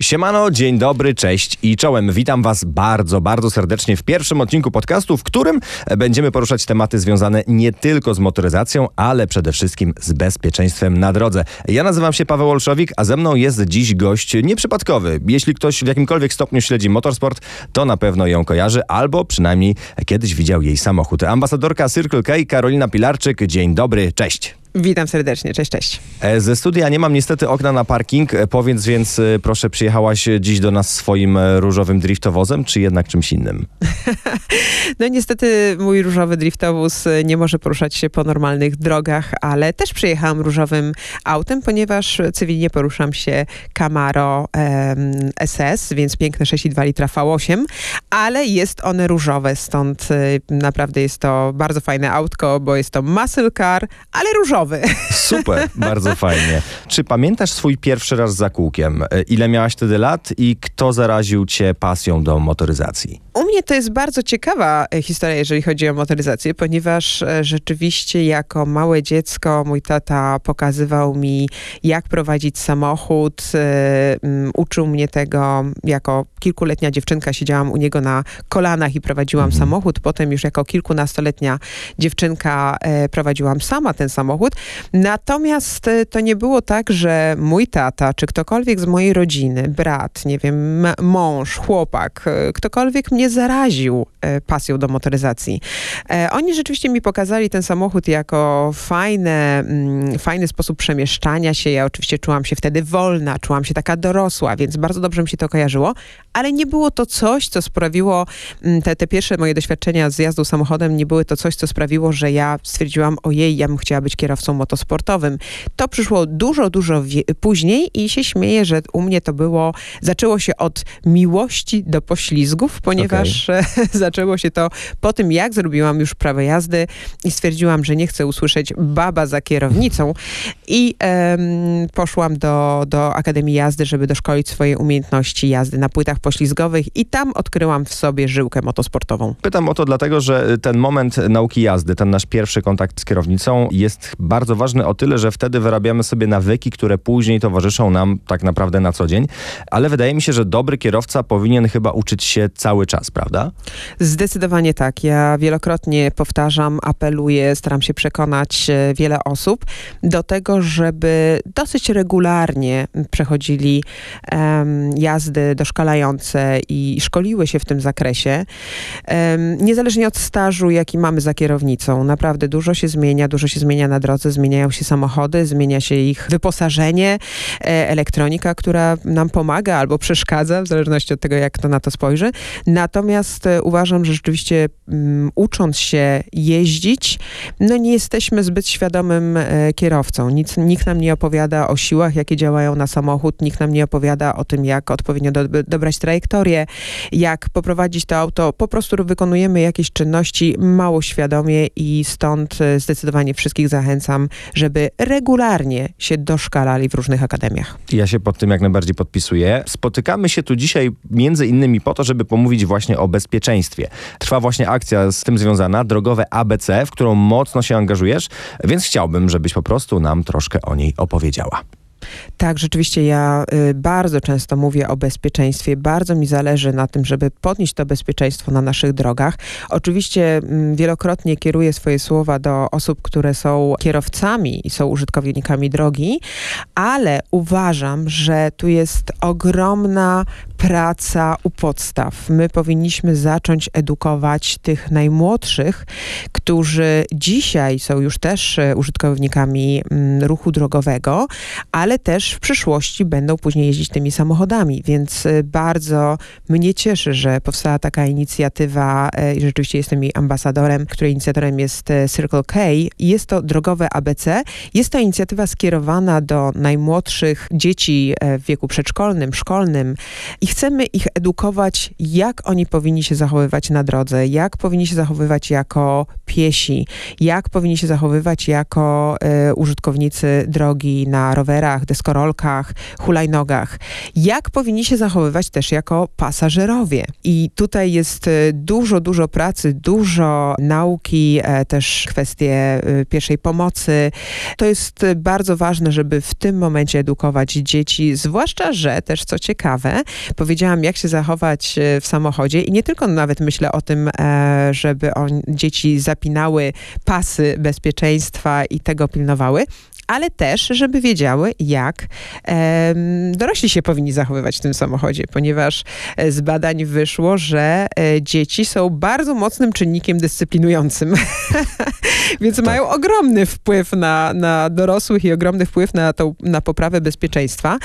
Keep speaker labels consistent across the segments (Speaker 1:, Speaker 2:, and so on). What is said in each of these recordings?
Speaker 1: Siemano, dzień dobry, cześć i czołem. Witam Was bardzo, bardzo serdecznie w pierwszym odcinku podcastu, w którym będziemy poruszać tematy związane nie tylko z motoryzacją, ale przede wszystkim z bezpieczeństwem na drodze. Ja nazywam się Paweł Olszowik, a ze mną jest dziś gość nieprzypadkowy. Jeśli ktoś w jakimkolwiek stopniu śledzi motorsport, to na pewno ją kojarzy, albo przynajmniej kiedyś widział jej samochód. Ambasadorka Circle K, Karolina Pilarczyk. Dzień dobry, cześć.
Speaker 2: Witam serdecznie, cześć, cześć.
Speaker 1: E, Ze studia nie mam niestety okna na parking, e, powiedz więc e, proszę, przyjechałaś dziś do nas swoim różowym driftowozem, czy jednak czymś innym?
Speaker 2: No niestety mój różowy driftowóz nie może poruszać się po normalnych drogach, ale też przyjechałam różowym autem, ponieważ cywilnie poruszam się Camaro em, SS, więc piękne 6,2 litra V8, ale jest one różowe, stąd naprawdę jest to bardzo fajne autko, bo jest to muscle car, ale różowy.
Speaker 1: Super, bardzo fajnie. Czy pamiętasz swój pierwszy raz za kółkiem? E, Ile miałaś wtedy lat i kto zaraził cię pasją do motoryzacji?
Speaker 2: U mnie to jest bardzo ciekawa e, historia, jeżeli chodzi o motoryzację, ponieważ e, rzeczywiście jako małe dziecko mój tata pokazywał mi, jak prowadzić samochód. Uczył mnie tego jako kilkuletnia dziewczynka. Siedziałam u niego na kolanach i prowadziłam
Speaker 1: Mhm.
Speaker 2: samochód. Potem już jako kilkunastoletnia dziewczynka prowadziłam sama ten samochód. Natomiast e, to nie było tak, że mój tata, czy ktokolwiek z mojej rodziny, brat, nie wiem, mąż, chłopak, e, ktokolwiek mnie zaraził e, pasją do motoryzacji. Oni rzeczywiście mi pokazali ten samochód jako fajne, mm, fajny sposób przemieszczania się. Ja oczywiście czułam się wtedy wolna, czułam się taka dorosła, więc bardzo dobrze mi się to kojarzyło, ale nie było to coś, co sprawiło, mm, te, te pierwsze moje doświadczenia z jazdą samochodem nie były to coś, co sprawiło, że ja stwierdziłam, ojej, ja bym chciała być kierowcą motosportowym. To przyszło dużo, dużo później i się śmieję, że u mnie to było, zaczęło się od miłości do poślizgów, ponieważ zaczęło się to po tym, jak zrobiłam już prawo jazdy i stwierdziłam, że nie chcę usłyszeć baba za kierownicą i em, poszłam do, do Akademii Jazdy, żeby doszkolić swoje umiejętności jazdy na płytach poślizgowych i tam odkryłam w sobie żyłkę motosportową.
Speaker 1: Pytam o to dlatego, że ten moment nauki jazdy, ten nasz pierwszy kontakt z kierownicą jest bardzo ważny o tyle, że wtedy wyrabiamy sobie nawyki, które później towarzyszą nam tak naprawdę na co dzień. Ale wydaje mi się, że dobry kierowca powinien chyba uczyć się cały czas, prawda?
Speaker 2: Zdecydowanie tak. Ja wielokrotnie powtarzam, apeluję, staram się przekonać e, wiele osób do tego, żeby dosyć regularnie przechodzili em, jazdy doszkalające i szkoliły się w tym zakresie. Em, niezależnie od stażu, jaki mamy za kierownicą. Naprawdę dużo się zmienia, dużo się zmienia na drodze, zmieniają się samochody, zmienia się ich wyposażenie, e, elektronika, która nam pomaga albo przeszkadza, w zależności od tego, jak kto na to spojrzy. Natomiast e, uważam, że rzeczywiście mm, ucząc się jeździć, no nie jesteśmy zbyt świadomym e, kierowcą. Nic, nikt nam nie opowiada o siłach, jakie działają na samochód, nikt nam nie opowiada o tym, jak odpowiednio do, dobrać trajektorię, jak poprowadzić to auto. Po prostu wykonujemy jakieś czynności mało świadomie i stąd zdecydowanie wszystkich zachęcam, żeby regularnie się doszkalali w różnych akademiach.
Speaker 1: Ja się pod tym jak najbardziej podpisuję. Spotykamy się tu dzisiaj między innymi po to, żeby pomówić właśnie o bezpieczeństwie. Trwa właśnie akcja z tym związana, drogowe ABC, w którą mocno się angażujesz, więc chciałbym, żebyś po prostu nam troszkę o niej opowiedziała.
Speaker 2: Tak, rzeczywiście ja y, bardzo często mówię o bezpieczeństwie. Bardzo mi zależy na tym, żeby podnieść to bezpieczeństwo na naszych drogach. Oczywiście mm, wielokrotnie kieruję swoje słowa do osób, które są kierowcami i są użytkownikami drogi, ale uważam, że tu jest ogromna praca u podstaw. My powinniśmy zacząć edukować tych najmłodszych, którzy dzisiaj są już też e, użytkownikami mm, ruchu drogowego, ale też w przyszłości będą później jeździć tymi samochodami, więc y, bardzo mnie cieszy, że powstała taka inicjatywa y, i rzeczywiście jestem jej ambasadorem, której inicjatorem jest Circle K. Jest to drogowe ABC. Jest to inicjatywa skierowana do najmłodszych dzieci e, w wieku przedszkolnym, szkolnym i chcemy ich edukować, jak oni powinni się zachowywać na drodze, jak powinni się zachowywać jako piesi, jak powinni się zachowywać jako e, użytkownicy drogi na rowerach, deskorolkach, hulajnogach, jak powinni się zachowywać też jako pasażerowie. I tutaj jest e, dużo, dużo pracy, dużo nauki, e, też kwestie e, pierwszej pomocy. To jest bardzo ważne, żeby w tym momencie edukować dzieci, zwłaszcza, że też co ciekawe, powiedziałam, jak się zachować e, w samochodzie. I nie tylko nawet myślę o tym, e, żeby on, dzieci zapinały pasy bezpieczeństwa i tego pilnowały, ale też, żeby wiedziały, jak em, dorośli się powinni zachowywać w tym samochodzie, ponieważ e, z badań wyszło, że e, dzieci są bardzo mocnym czynnikiem dyscyplinującym, więc mają ogromny wpływ na, na dorosłych i ogromny wpływ na, tą, na poprawę bezpieczeństwa.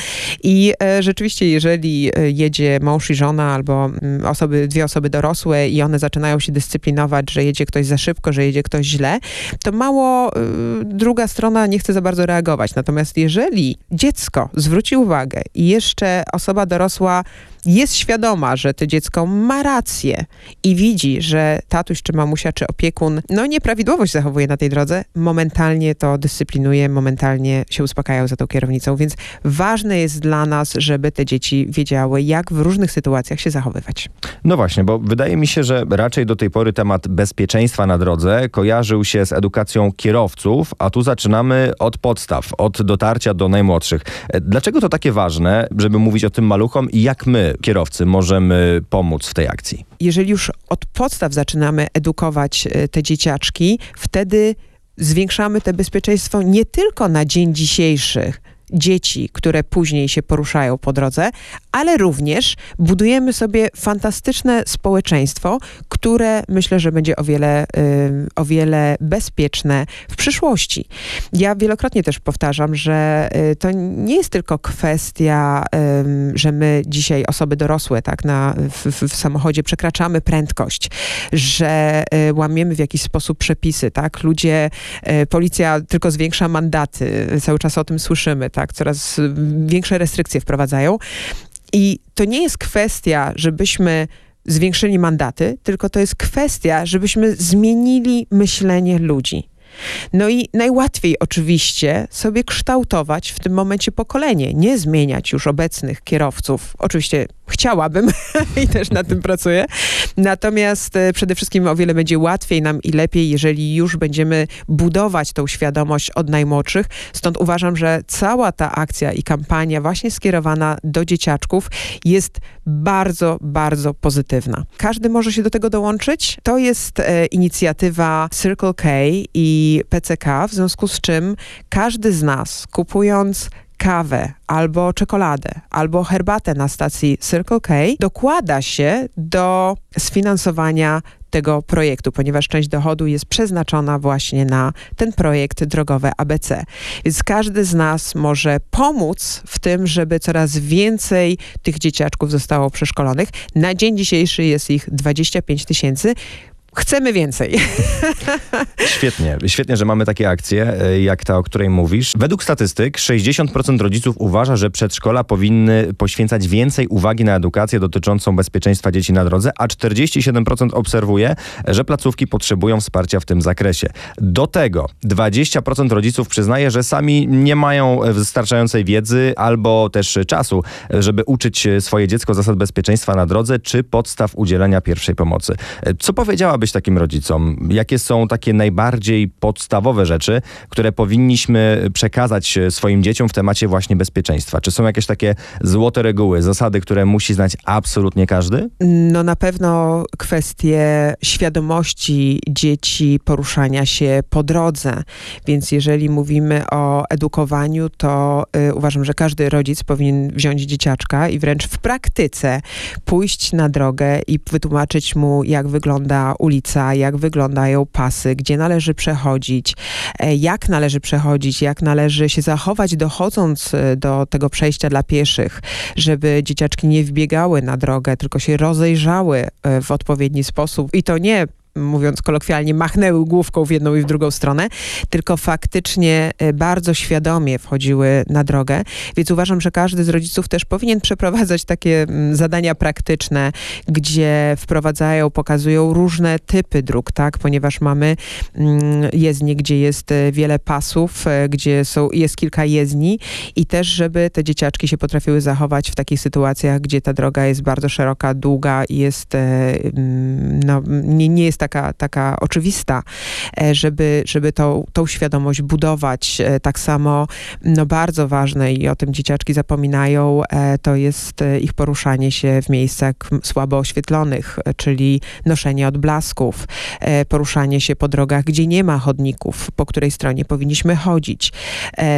Speaker 2: I e, rzeczywiście, jeżeli e, jedzie mąż i żona albo mm, osoby, dwie osoby dorosłe i one zaczynają się dyscyplinować, że jedzie ktoś za szybko, że jedzie ktoś źle, to mało y, druga strona nie chce za bardzo reagować. Natomiast jeżeli dziecko zwróci uwagę i jeszcze osoba dorosła jest świadoma, że to dziecko ma rację i widzi, że tatuś czy mamusia czy opiekun no nieprawidłowo się zachowuje na tej drodze, momentalnie to dyscyplinuje, momentalnie się uspokajają za tą kierownicą, więc ważne jest dla nas, żeby te dzieci wiedziały, jak w różnych sytuacjach się zachowywać.
Speaker 1: No właśnie, bo wydaje mi się, że raczej do tej pory temat bezpieczeństwa na drodze kojarzył się z edukacją kierowców, a tu zaczynamy od podstaw, od dotarcia do najmłodszych. E, Dlaczego to takie ważne, żeby mówić o tym maluchom i jak my, kierowcy, możemy pomóc w tej akcji?
Speaker 2: jeżeli już od podstaw zaczynamy edukować e, te dzieciaczki, wtedy zwiększamy to bezpieczeństwo nie tylko na dzień dzisiejszy dzieci, które później się poruszają po drodze, ale również budujemy sobie fantastyczne społeczeństwo, które myślę, że będzie o wiele, ym, o wiele bezpieczne w przyszłości. Ja wielokrotnie też powtarzam, że y, to nie jest tylko kwestia, ym, że my dzisiaj, osoby dorosłe, tak, na, w, w, w samochodzie przekraczamy prędkość, że y, łamiemy w jakiś sposób przepisy, tak, ludzie, y, policja tylko zwiększa mandaty, cały czas o tym słyszymy, tak, coraz y, większe restrykcje wprowadzają. I to nie jest kwestia, żebyśmy zwiększyli mandaty, tylko to jest kwestia, żebyśmy zmienili myślenie ludzi. No i najłatwiej oczywiście sobie kształtować w tym momencie pokolenie, nie zmieniać już obecnych kierowców. Oczywiście chciałabym i też nad tym pracuję. Natomiast e, przede wszystkim o wiele będzie łatwiej nam i lepiej, jeżeli już będziemy budować tą świadomość od najmłodszych. Stąd uważam, że cała ta akcja i kampania właśnie skierowana do dzieciaczków jest bardzo, bardzo pozytywna. Każdy może się do tego dołączyć. To jest e, inicjatywa Circle K i PCK, w związku z czym każdy z nas kupując kawę, albo czekoladę, albo herbatę na stacji Circle K, dokłada się do sfinansowania tego projektu, ponieważ część dochodu jest przeznaczona właśnie na ten projekt drogowe ABC. Więc każdy z nas może pomóc w tym, żeby coraz więcej tych dzieciaczków zostało przeszkolonych. Na dzień dzisiejszy jest ich 25 tysięcy. Chcemy więcej.
Speaker 1: Świetnie, świetnie, że mamy takie akcje, e, jak ta, o której mówisz. Według statystyk 60% rodziców uważa, że przedszkola powinny poświęcać więcej uwagi na edukację dotyczącą bezpieczeństwa dzieci na drodze, a 47% obserwuje, że placówki potrzebują wsparcia w tym zakresie. Do tego 20% rodziców przyznaje, że sami nie mają wystarczającej wiedzy albo też czasu, żeby uczyć swoje dziecko zasad bezpieczeństwa na drodze czy podstaw udzielenia pierwszej pomocy. Co powiedziałabyś takim rodzicom? Jakie są takie najbardziej podstawowe rzeczy, które powinniśmy przekazać swoim dzieciom w temacie właśnie bezpieczeństwa? Czy są jakieś takie złote reguły, zasady, które musi znać absolutnie każdy?
Speaker 2: No na pewno kwestie świadomości dzieci poruszania się po drodze. Więc jeżeli mówimy o edukowaniu, to y, uważam, że każdy rodzic powinien wziąć dzieciaczka i wręcz w praktyce pójść na drogę i wytłumaczyć mu, jak wygląda ulica, jak wyglądają pasy, gdzie należy przechodzić, e, jak należy przechodzić, jak należy się zachować dochodząc e, do tego przejścia dla pieszych, żeby dzieciaczki nie wbiegały na drogę, tylko się rozejrzały e, w odpowiedni sposób. I to nie mówiąc kolokwialnie, machnęły główką w jedną i w drugą stronę, tylko faktycznie e, bardzo świadomie wchodziły na drogę. Więc uważam, że każdy z rodziców też powinien przeprowadzać takie mm, zadania praktyczne, gdzie wprowadzają, pokazują różne typy dróg, tak? Ponieważ mamy mm, jezdnie, gdzie jest e, wiele pasów, e, gdzie są, jest kilka jezdni i też, żeby te dzieciaczki się potrafiły zachować w takich sytuacjach, gdzie ta droga jest bardzo szeroka, długa i jest, mm, no, nie, nie jest taka, taka oczywista, żeby, żeby tą, tą świadomość budować. Tak samo, no bardzo ważne i o tym dzieciaczki zapominają, to jest ich poruszanie się w miejscach słabo oświetlonych, czyli noszenie odblasków, poruszanie się po drogach, gdzie nie ma chodników, po której stronie powinniśmy chodzić.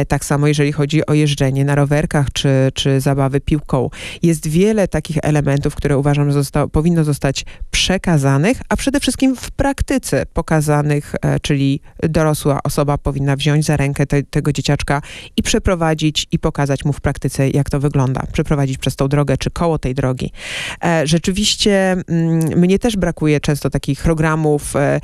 Speaker 2: Tak samo jeżeli chodzi o jeżdżenie na rowerkach czy, czy zabawy piłką. Jest wiele takich elementów, które uważam, zosta powinno zostać przekazanych, a przede wszystkim w praktyce pokazanych, czyli dorosła osoba powinna wziąć za rękę te, tego dzieciaczka i przeprowadzić i pokazać mu w praktyce, jak to wygląda. Przeprowadzić przez tą drogę, czy koło tej drogi. E, rzeczywiście mm, mnie też brakuje często takich programów e,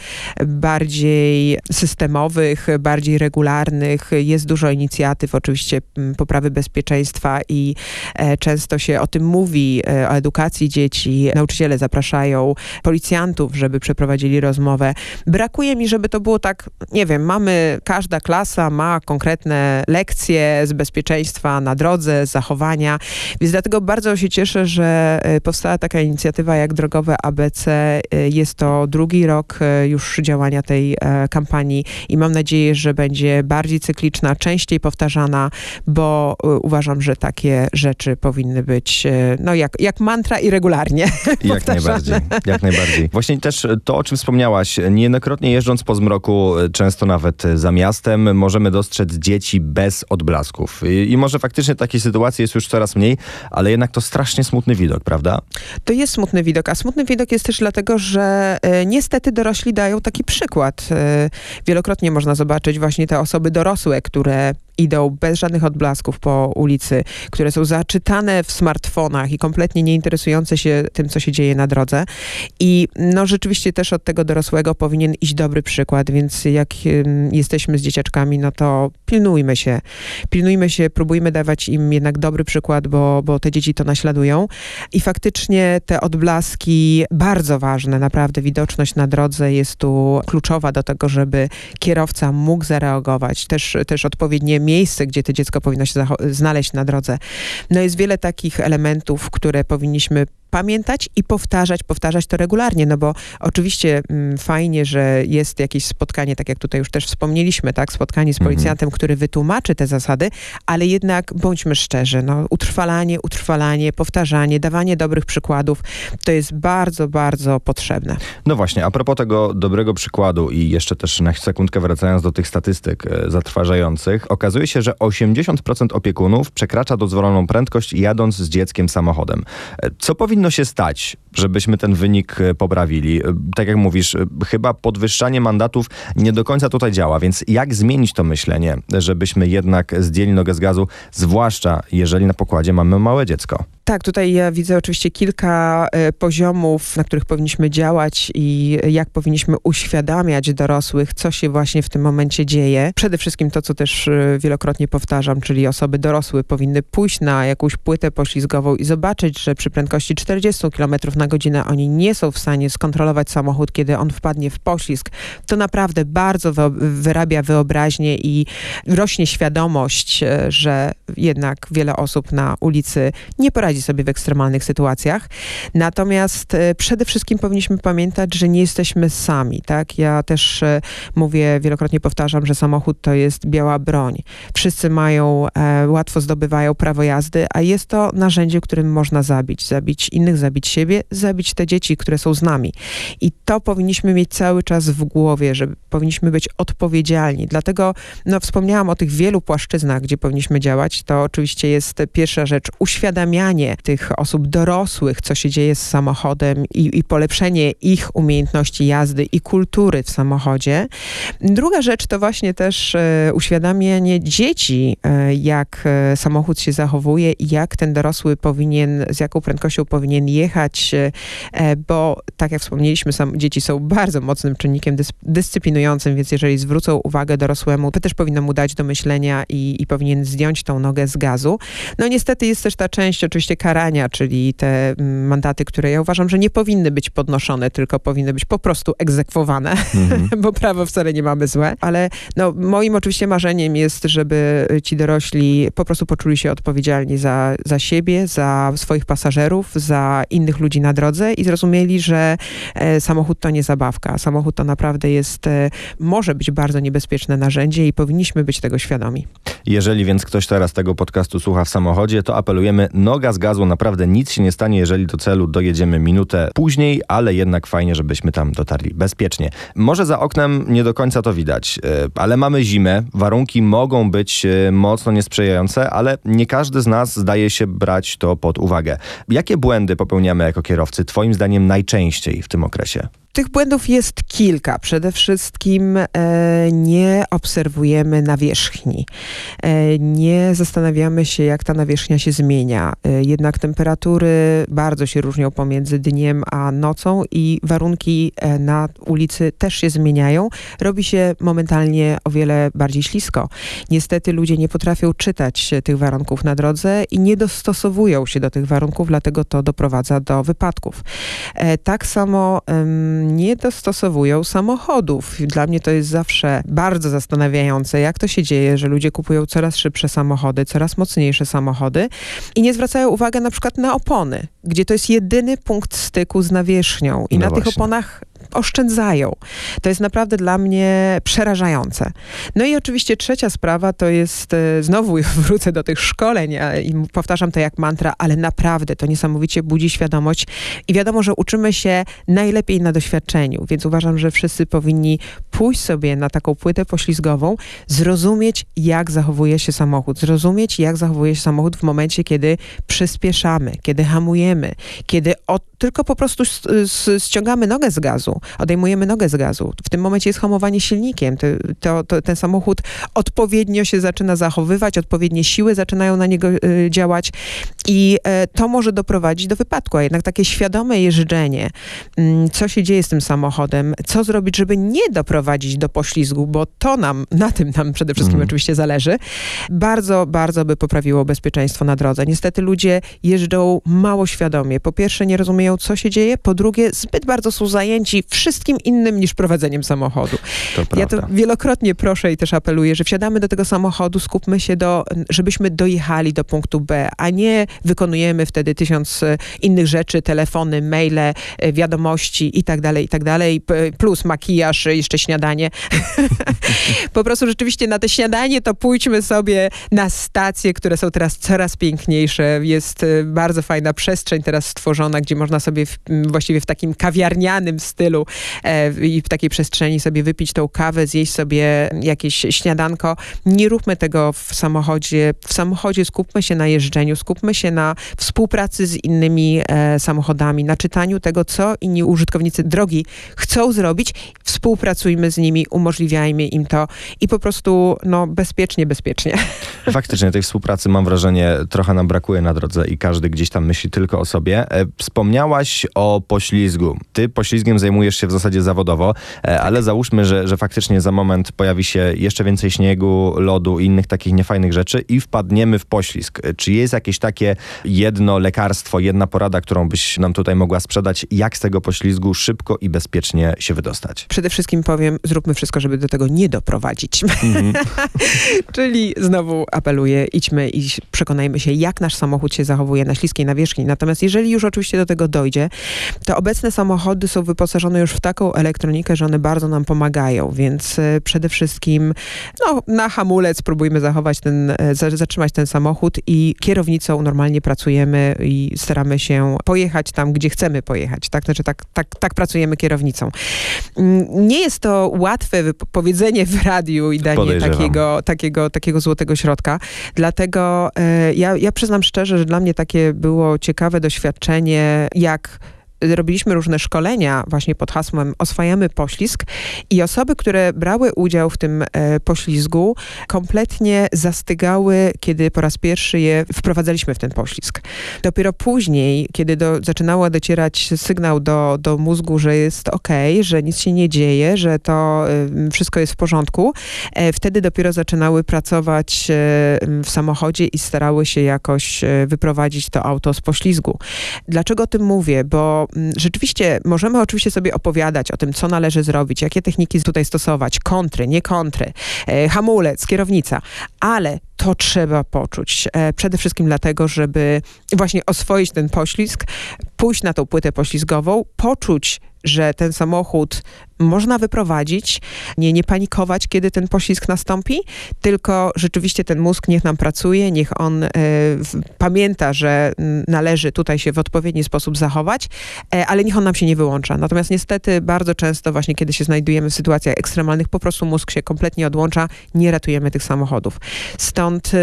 Speaker 2: bardziej systemowych, bardziej regularnych. Jest dużo inicjatyw, oczywiście mm, poprawy bezpieczeństwa i e, często się o tym mówi, o edukacji dzieci. Nauczyciele zapraszają policjantów, żeby przeprowadzili rozmowę. Brakuje mi, żeby to było tak, nie wiem, mamy, każda klasa ma konkretne lekcje z bezpieczeństwa na drodze, zachowania, więc dlatego bardzo się cieszę, że e, powstała taka inicjatywa jak Drogowe ABC. E, jest to drugi rok e, już działania tej kampanii i mam nadzieję, że będzie bardziej cykliczna, częściej powtarzana, bo uważam, że takie rzeczy powinny być no jak, jak mantra i regularnie
Speaker 1: Jak najbardziej, jak najbardziej. Właśnie też to, o czym wspomniałaś, niejednokrotnie jeżdżąc po zmroku, często nawet za miastem, możemy dostrzec dzieci bez odblasków. I, I, może faktycznie takiej sytuacji jest już coraz mniej, ale jednak to strasznie smutny widok, prawda?
Speaker 2: To jest smutny widok, a smutny widok jest też dlatego, że e, niestety dorośli dają taki przykład. E, wielokrotnie można zobaczyć właśnie te osoby dorosłe, które idą bez żadnych odblasków po ulicy, które są zaczytane w smartfonach i kompletnie nie interesujące się tym, co się dzieje na drodze. I no rzeczywiście też od tego dorosłego powinien iść dobry przykład, więc jak jesteśmy z dzieciaczkami, no to pilnujmy się. Pilnujmy się, próbujmy dawać im jednak dobry przykład, bo, bo te dzieci to naśladują. I faktycznie te odblaski, bardzo ważne, naprawdę widoczność na drodze jest tu kluczowa do tego, żeby kierowca mógł zareagować. Też, też odpowiednie miejsce, gdzie to dziecko powinno się znaleźć na drodze. No jest wiele takich elementów, które powinniśmy pamiętać i powtarzać, powtarzać to regularnie, no bo oczywiście mm, fajnie, że jest jakieś spotkanie, tak jak tutaj już też wspomnieliśmy, tak, spotkanie z mhm. policjantem, mhm. który wytłumaczy te zasady, ale jednak bądźmy szczerzy, no, utrwalanie, utrwalanie, powtarzanie, dawanie dobrych przykładów, to jest bardzo, bardzo potrzebne.
Speaker 1: No właśnie, a propos tego dobrego przykładu i jeszcze też na sekundkę wracając do tych statystyk e, zatrważających, okazuje się, że 80% opiekunów przekracza dozwoloną prędkość jadąc z dzieckiem samochodem. E, co powinno powinno się stać, żebyśmy ten wynik e, poprawili? E, tak jak mówisz, e, chyba podwyższanie mandatów nie do końca tutaj działa, więc jak zmienić to myślenie, żebyśmy jednak zdjęli nogę z gazu, zwłaszcza jeżeli na pokładzie mamy małe dziecko?
Speaker 2: Tak, tutaj ja widzę oczywiście kilka poziomów, na których powinniśmy działać i jak powinniśmy uświadamiać dorosłych, co się właśnie w tym momencie dzieje. Przede wszystkim to, co też wielokrotnie powtarzam, czyli osoby dorosłe powinny pójść na jakąś płytę poślizgową i zobaczyć, że przy prędkości 40 km na godzinę oni nie są w stanie skontrolować samochód, kiedy on wpadnie w poślizg. To naprawdę bardzo wyrabia wyobraźnię i rośnie świadomość, e, że jednak wiele osób na ulicy nie poradzi sobie w ekstremalnych sytuacjach. Natomiast e, przede wszystkim powinniśmy pamiętać, że nie jesteśmy sami, tak? Ja też e, mówię, wielokrotnie powtarzam, że samochód to jest biała broń. Wszyscy mają, e, łatwo zdobywają prawo jazdy, a jest to narzędzie, którym można zabić. Zabić innych, zabić siebie, zabić te dzieci, które są z nami. I to powinniśmy mieć cały czas w głowie, że powinniśmy być odpowiedzialni. Dlatego, no, wspomniałam o tych wielu płaszczyznach, gdzie powinniśmy działać. To oczywiście jest pierwsza rzecz, uświadamianie tych osób dorosłych, co się dzieje z samochodem i, i polepszenie ich umiejętności jazdy i kultury w samochodzie. Druga rzecz to właśnie też e, uświadamianie dzieci, e, jak e, samochód się zachowuje i jak ten dorosły powinien, z jaką prędkością powinien jechać e, bo tak jak wspomnieliśmy, sam, dzieci są bardzo mocnym czynnikiem dys, dyscyplinującym, więc jeżeli zwrócą uwagę dorosłemu, to też powinno mu dać do myślenia i, i powinien zdjąć tą nogę z gazu. No niestety jest też ta część oczywiście karania, czyli te mm, mandaty, które ja uważam, że nie powinny być podnoszone, tylko powinny być po prostu egzekwowane, mhm. bo prawo wcale nie mamy złe, ale no, moim oczywiście marzeniem jest, żeby ci dorośli po prostu poczuli się odpowiedzialni za, za siebie, za swoich pasażerów, za innych ludzi na drodze i zrozumieli, że e, samochód to nie zabawka. Samochód to naprawdę jest, e, może być bardzo niebezpieczne narzędzie i powinniśmy być tego świadomi.
Speaker 1: Jeżeli więc ktoś teraz tego podcastu słucha w samochodzie, to apelujemy, noga z gazu, naprawdę nic się nie stanie, jeżeli do celu dojedziemy minutę później, ale jednak fajnie, żebyśmy tam dotarli bezpiecznie. Może za oknem nie do końca to widać, e, ale mamy zimę, warunki mogą być mocno niesprzyjające, ale nie każdy z nas zdaje się brać to pod uwagę. Jakie błędy popełniamy jako kierowcy, Twoim zdaniem najczęściej w tym okresie?
Speaker 2: Tych błędów jest kilka. Przede wszystkim e, nie obserwujemy nawierzchni. E, nie zastanawiamy się, jak ta nawierzchnia się zmienia. E, jednak temperatury bardzo się różnią pomiędzy dniem a nocą i warunki e, na ulicy też się zmieniają. Robi się momentalnie o wiele bardziej ślisko. Niestety ludzie nie potrafią czytać tych warunków na drodze i nie dostosowują się do tych warunków, dlatego to doprowadza do wypadków. E, tak samo nie dostosowują samochodów. Dla mnie to jest zawsze bardzo zastanawiające, jak to się dzieje, że ludzie kupują coraz szybsze samochody, coraz mocniejsze samochody i nie zwracają uwagi na przykład na opony, gdzie to jest jedyny punkt styku z nawierzchnią i no na właśnie. tych oponach oszczędzają. To jest naprawdę dla mnie przerażające. No i oczywiście trzecia sprawa to jest, e, znowu wrócę do tych szkoleń i powtarzam to jak mantra, ale naprawdę to niesamowicie budzi świadomość i wiadomo, że uczymy się najlepiej na doświadczeniu, więc uważam, że wszyscy powinni pójść sobie na taką płytę poślizgową, zrozumieć jak zachowuje się samochód, zrozumieć jak zachowuje się samochód w momencie, kiedy przyspieszamy, kiedy hamujemy, kiedy tylko po prostu ściągamy nogę z gazu, odejmujemy nogę z gazu. W tym momencie jest hamowanie silnikiem. To, to, to, ten samochód odpowiednio się zaczyna zachowywać, odpowiednie siły zaczynają na niego y, działać i y, to może doprowadzić do wypadku. A jednak takie świadome jeżdżenie, y, co się dzieje z tym samochodem, co zrobić, żeby nie doprowadzić do poślizgu, bo to nam, na tym nam przede wszystkim mhm. oczywiście zależy, bardzo, bardzo by poprawiło bezpieczeństwo na drodze. Niestety ludzie jeżdżą mało świadomie. Po pierwsze nie rozumieją, co się dzieje, po drugie zbyt bardzo są zajęci wszystkim innym niż prowadzeniem samochodu. To ja to wielokrotnie proszę i też apeluję, że wsiadamy do tego samochodu, skupmy się do, żebyśmy dojechali do punktu B, a nie wykonujemy wtedy tysiąc e, innych rzeczy, telefony, maile, e, wiadomości i tak dalej, i tak dalej, plus makijaż, jeszcze śniadanie. po prostu rzeczywiście na te śniadanie to pójdźmy sobie na stacje, które są teraz coraz piękniejsze. Jest e, bardzo fajna przestrzeń teraz stworzona, gdzie można sobie w, właściwie w takim kawiarnianym stylu e, i w takiej przestrzeni sobie wypić tą kawę, zjeść sobie jakieś śniadanko. Nie róbmy tego w samochodzie. W samochodzie skupmy się na jeżdżeniu, skupmy się na współpracy z innymi e, samochodami, na czytaniu tego, co inni użytkownicy drogi chcą zrobić. Współpracujmy z nimi, umożliwiajmy im to i po prostu no, bezpiecznie, bezpiecznie.
Speaker 1: Faktycznie tej współpracy mam wrażenie trochę nam brakuje na drodze i każdy gdzieś tam myśli tylko o sobie. E, wspomniałaś o poślizgu. Ty poślizgiem zajmujesz zajmujesz się w zasadzie zawodowo, e, ale załóżmy, że, że faktycznie za moment pojawi się jeszcze więcej śniegu, lodu i innych takich niefajnych rzeczy i wpadniemy w poślizg. Czy jest jakieś takie jedno lekarstwo, jedna porada, którą byś nam tutaj mogła sprzedać, jak z tego poślizgu szybko i bezpiecznie się wydostać?
Speaker 2: Przede wszystkim powiem, zróbmy wszystko, żeby do tego nie doprowadzić. Mm -hmm. Czyli znowu apeluję, idźmy i przekonajmy się, jak nasz samochód się zachowuje na śliskiej nawierzchni. Natomiast jeżeli już oczywiście do tego dojdzie, to obecne samochody są wyposażone już w taką elektronikę, że one bardzo nam pomagają, więc e, przede wszystkim no, na hamulec spróbujmy zachować ten, e, zatrzymać ten samochód i kierownicą normalnie pracujemy i staramy się pojechać tam, gdzie chcemy pojechać. Tak, znaczy tak, tak, tak pracujemy kierownicą. Mm, nie jest to łatwe powiedzenie w radiu i danie takiego, takiego, takiego złotego środka, dlatego e, ja, ja przyznam szczerze, że dla mnie takie było ciekawe doświadczenie, jak robiliśmy różne szkolenia właśnie pod hasłem Oswajamy poślizg i osoby, które brały udział w tym e, poślizgu, kompletnie zastygały, kiedy po raz pierwszy je wprowadzaliśmy w ten poślizg. Dopiero później, kiedy do, zaczynało docierać sygnał do, do mózgu, że jest ok, że nic się nie dzieje, że to wszystko jest w porządku, e, wtedy dopiero zaczynały pracować e, w samochodzie i starały się jakoś wyprowadzić to auto z poślizgu. Dlaczego o tym mówię? Bo rzeczywiście możemy oczywiście sobie opowiadać o tym, co należy zrobić, jakie techniki tutaj stosować, kontry, nie kontry, e, hamulec, kierownica, ale to trzeba poczuć. E, przede wszystkim dlatego, żeby właśnie oswoić ten poślizg, pójść na tą płytę poślizgową, poczuć, że ten samochód można wyprowadzić, nie, nie panikować, kiedy ten poślizg nastąpi, tylko rzeczywiście ten mózg niech nam pracuje, niech on e, pamięta, że należy tutaj się w odpowiedni sposób zachować, e, ale niech on nam się nie wyłącza. Natomiast niestety bardzo często właśnie, kiedy się znajdujemy w sytuacjach ekstremalnych, po prostu mózg się kompletnie odłącza, nie ratujemy tych samochodów. Stąd, e,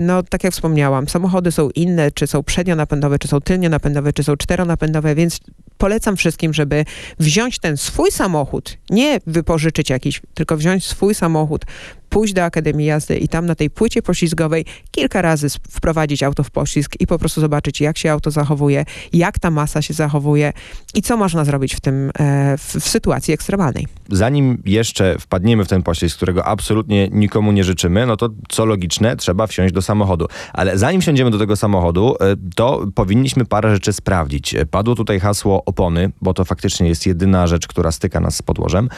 Speaker 2: no tak jak wspomniałam, samochody są inne, czy są przednio-napędowe, czy są tylnio-napędowe, czy są czteronapędowe, więc polecam wszystkim, żeby wziąć ten swój samochód, nie wypożyczyć jakiś, tylko wziąć swój samochód, pójść do Akademii Jazdy i tam na tej płycie poślizgowej kilka razy wprowadzić auto w poślizg i po prostu zobaczyć, jak się auto zachowuje, jak ta masa się zachowuje i co można zrobić w tym, e, w, w sytuacji ekstremalnej.
Speaker 1: Zanim jeszcze wpadniemy w ten poślizg, którego absolutnie nikomu nie życzymy, no to co logiczne, trzeba wsiąść do samochodu. Ale zanim wsiądziemy do tego samochodu, e, to powinniśmy parę rzeczy sprawdzić. E, padło tutaj hasło opony, bo to faktycznie jest jedyna rzecz, która styka nas z podłożem,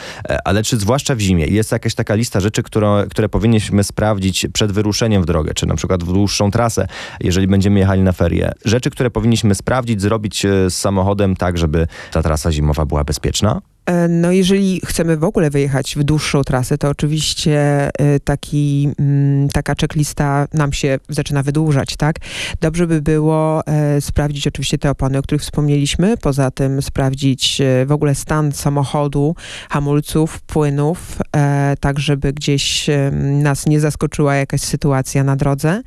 Speaker 1: ale czy zwłaszcza w zimie jest jakaś taka lista rzeczy, która, które powinniśmy sprawdzić przed wyruszeniem w drogę, czy na przykład w dłuższą trasę, jeżeli będziemy jechali na ferie. Rzeczy, które powinniśmy sprawdzić, zrobić e, z samochodem tak, żeby ta trasa zimowa była bezpieczna.
Speaker 2: E, no jeżeli chcemy w ogóle wyjechać w dłuższą trasę, to oczywiście e, taki, mm, taka checklista nam się zaczyna wydłużać, tak? Dobrze by było e, sprawdzić oczywiście te opony, o których wspomnieliśmy, poza tym sprawdzić w ogóle stan samochodu, hamulców, płynów, tak żeby gdzieś nas nie zaskoczyła jakaś sytuacja na drodze.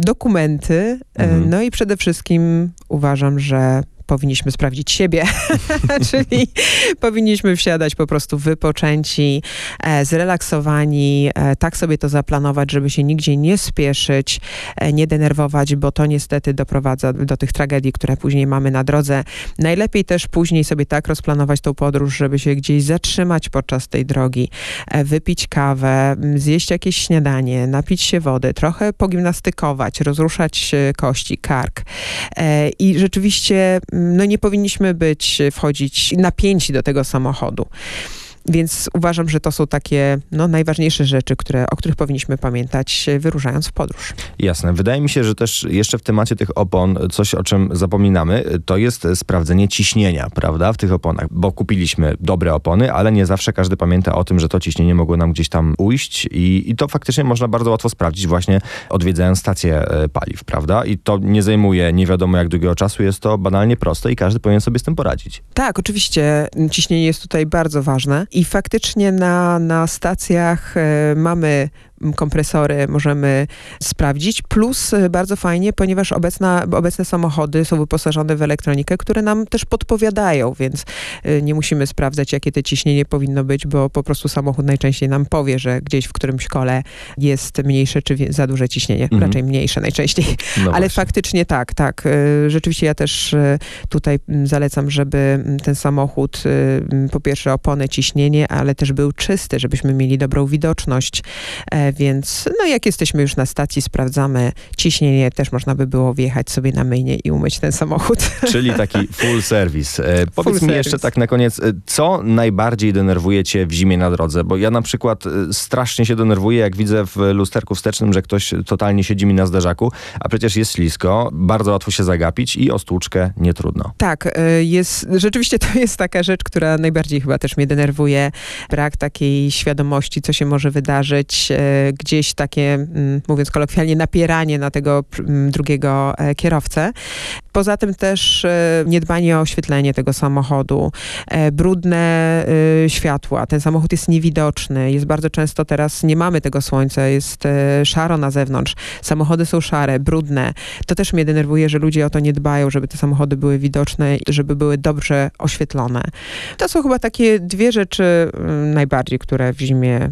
Speaker 2: Dokumenty, mhm. no i przede wszystkim uważam, że powinniśmy sprawdzić siebie, czyli powinniśmy wsiadać po prostu wypoczęci, e, zrelaksowani, e, tak sobie to zaplanować, żeby się nigdzie nie spieszyć, e, nie denerwować, bo to niestety doprowadza do tych tragedii, które później mamy na drodze. Najlepiej też później sobie tak rozplanować tą podróż, żeby się gdzieś zatrzymać podczas tej drogi, e, wypić kawę, zjeść jakieś śniadanie, napić się wody, trochę pogimnastykować, rozruszać e, kości, kark. E, I rzeczywiście no nie powinniśmy być, wchodzić napięci do tego samochodu. Więc uważam, że to są takie no, najważniejsze rzeczy, które, o których powinniśmy pamiętać, wyruszając w podróż.
Speaker 1: Jasne. Wydaje mi się, że też jeszcze w temacie tych opon, coś o czym zapominamy, to jest sprawdzenie ciśnienia, prawda, w tych oponach. Bo kupiliśmy dobre opony, ale nie zawsze każdy pamięta o tym, że to ciśnienie mogło nam gdzieś tam ujść i, i to faktycznie można bardzo łatwo sprawdzić właśnie odwiedzając stację e, paliw, prawda? I to nie zajmuje nie wiadomo jak długiego czasu, jest to banalnie proste i każdy powinien sobie z tym poradzić.
Speaker 2: Tak, oczywiście ciśnienie jest tutaj bardzo ważne i faktycznie na, na stacjach e, mamy kompresory możemy sprawdzić. Plus e, bardzo fajnie, ponieważ obecna, obecne samochody są wyposażone w elektronikę, które nam też podpowiadają, więc e, nie musimy sprawdzać, jakie te ciśnienie powinno być, bo po prostu samochód najczęściej nam powie, że gdzieś w którymś kole jest mniejsze czy za duże ciśnienie. Mhm. Raczej mniejsze najczęściej. No Ale właśnie. faktycznie tak, tak. E, rzeczywiście ja też tutaj zalecam, żeby ten samochód po pierwsze opony, ciśnienie, ale też był czysty, żebyśmy mieli dobrą widoczność więc no jak jesteśmy już na stacji, sprawdzamy ciśnienie, też można by było wjechać sobie na myjnie i umyć ten samochód.
Speaker 1: Czyli taki full service. E, full powiedz mi jeszcze tak na koniec, e, co najbardziej denerwuje cię w zimie na drodze? Bo ja na przykład e, strasznie się denerwuję, jak widzę w lusterku wstecznym, że ktoś totalnie siedzi mi na zderzaku, a przecież jest ślisko, bardzo łatwo się zagapić i o stłuczkę nie trudno.
Speaker 2: Tak, e, jest, rzeczywiście to jest taka rzecz, która najbardziej chyba też mnie denerwuje. Brak takiej świadomości, co się może wydarzyć gdzieś takie, mm, mówiąc kolokwialnie, napieranie na tego mm, drugiego e, kierowcę. Poza tym też e, niedbanie o oświetlenie tego samochodu, e, brudne światła. Ten samochód jest niewidoczny, jest bardzo często teraz, nie mamy tego słońca, jest szaro na zewnątrz. Samochody są szare, brudne. To też mnie denerwuje, że ludzie o to nie dbają, żeby te samochody były widoczne, żeby były dobrze oświetlone. To są chyba takie dwie rzeczy mm, najbardziej, które w zimie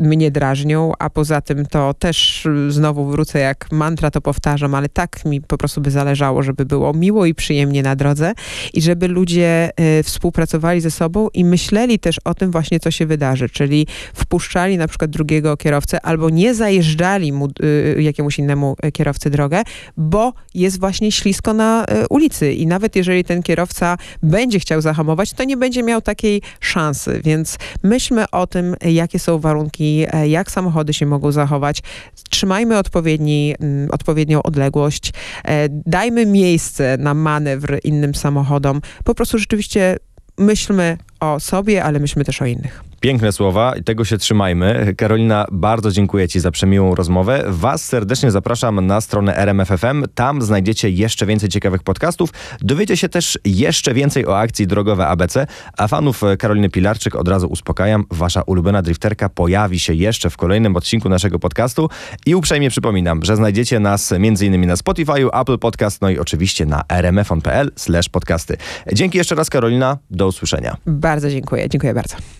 Speaker 2: mnie drażnią, a poza tym to też znowu wrócę jak mantra to powtarzam, ale tak mi po prostu by zależało, żeby było miło i przyjemnie na drodze i żeby ludzie y, współpracowali ze sobą i myśleli też o tym właśnie, co się wydarzy, czyli wpuszczali na przykład drugiego kierowcę albo nie zajeżdżali mu, y, jakiemuś innemu y, kierowcy drogę, bo jest właśnie ślisko na y, ulicy i nawet jeżeli ten kierowca będzie chciał zahamować, to nie będzie miał takiej szansy, więc myślmy o tym, jakie są warunki e, jak samochody się mogą zachować. Trzymajmy odpowiedni, mm, odpowiednią odległość, e, dajmy miejsce na manewr innym samochodom. Po prostu rzeczywiście myślmy o sobie, ale myślmy też o innych.
Speaker 1: Piękne słowa i tego się trzymajmy. Karolina, bardzo dziękuję Ci za przemiłą rozmowę. Was serdecznie zapraszam na stronę RMFFM. Tam znajdziecie jeszcze więcej ciekawych podcastów. Dowiecie się też jeszcze więcej o akcji Drogowe ABC. A fanów Karoliny Pilarczyk od razu uspokajam. Wasza ulubiona drifterka pojawi się jeszcze w kolejnym odcinku naszego podcastu. I uprzejmie przypominam, że znajdziecie nas m.in. na Spotify, Apple Podcast, no i oczywiście na rmfon.pl podcasty. Dzięki jeszcze raz Karolina. Do usłyszenia.
Speaker 2: Bardzo dziękuję. Dziękuję bardzo.